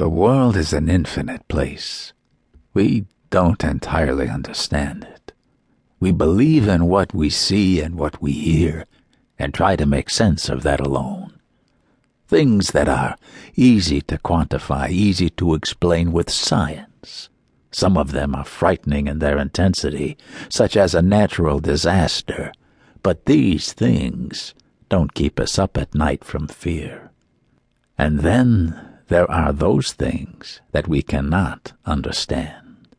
The world is an infinite place. We don't entirely understand it. We believe in what we see and what we hear and try to make sense of that alone. Things that are easy to quantify, easy to explain with science. Some of them are frightening in their intensity, such as a natural disaster, but these things don't keep us up at night from fear. And then there are those things that we cannot understand.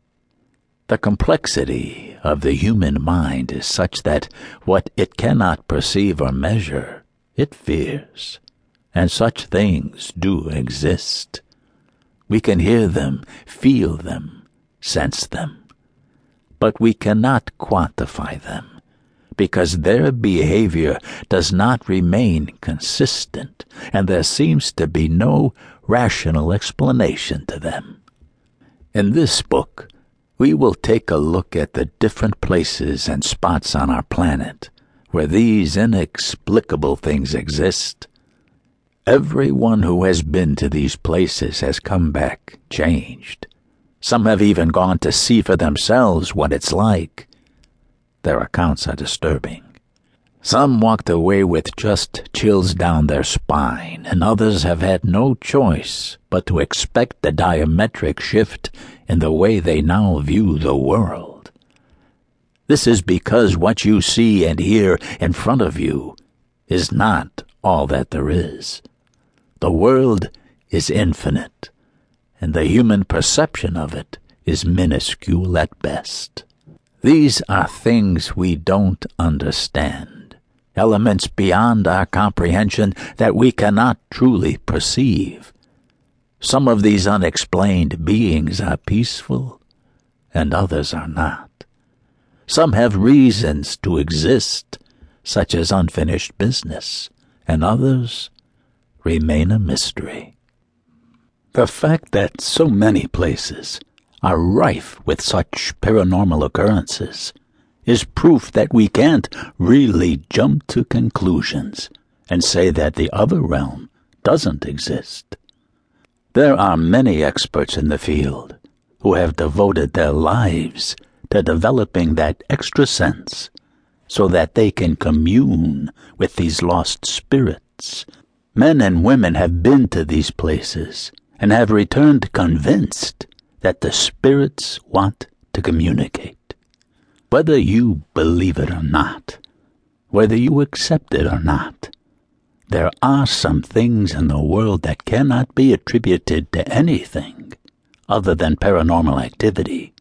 The complexity of the human mind is such that what it cannot perceive or measure, it fears. And such things do exist. We can hear them, feel them, sense them. But we cannot quantify them because their behavior does not remain consistent and there seems to be no rational explanation to them. In this book, we will take a look at the different places and spots on our planet where these inexplicable things exist. Everyone who has been to these places has come back changed. Some have even gone to see for themselves what it's like. Their accounts are disturbing. Some walked away with just chills down their spine, and others have had no choice but to expect a diametric shift in the way they now view the world. This is because what you see and hear in front of you is not all that there is. The world is infinite, and the human perception of it is minuscule at best. These are things we don't understand, elements beyond our comprehension that we cannot truly perceive. Some of these unexplained beings are peaceful, and others are not. Some have reasons to exist, such as unfinished business, and others remain a mystery. The fact that so many places are rife with such paranormal occurrences is proof that we can't really jump to conclusions and say that the other realm doesn't exist. There are many experts in the field who have devoted their lives to developing that extra sense so that they can commune with these lost spirits. Men and women have been to these places and have returned convinced that the spirits want to communicate. Whether you believe it or not, whether you accept it or not, there are some things in the world that cannot be attributed to anything other than paranormal activity.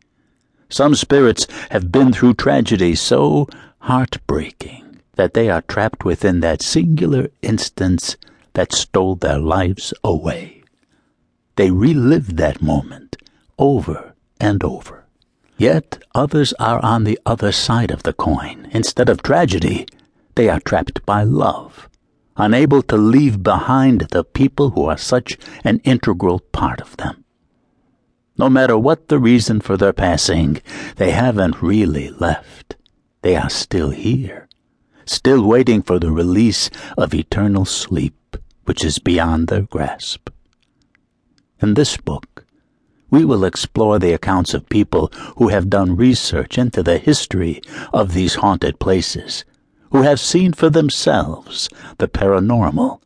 Some spirits have been through tragedy so heartbreaking that they are trapped within that singular instance that stole their lives away. They relive that moment over and over. Yet others are on the other side of the coin. Instead of tragedy, they are trapped by love, unable to leave behind the people who are such an integral part of them. No matter what the reason for their passing, they haven't really left. They are still here, still waiting for the release of eternal sleep, which is beyond their grasp. In this book, we will explore the accounts of people who have done research into the history of these haunted places, who have seen for themselves the paranormal,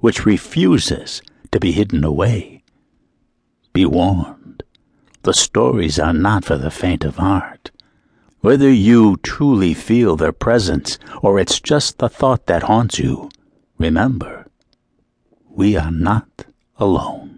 which refuses to be hidden away. Be warned, the stories are not for the faint of heart. Whether you truly feel their presence or it's just the thought that haunts you, remember, we are not alone.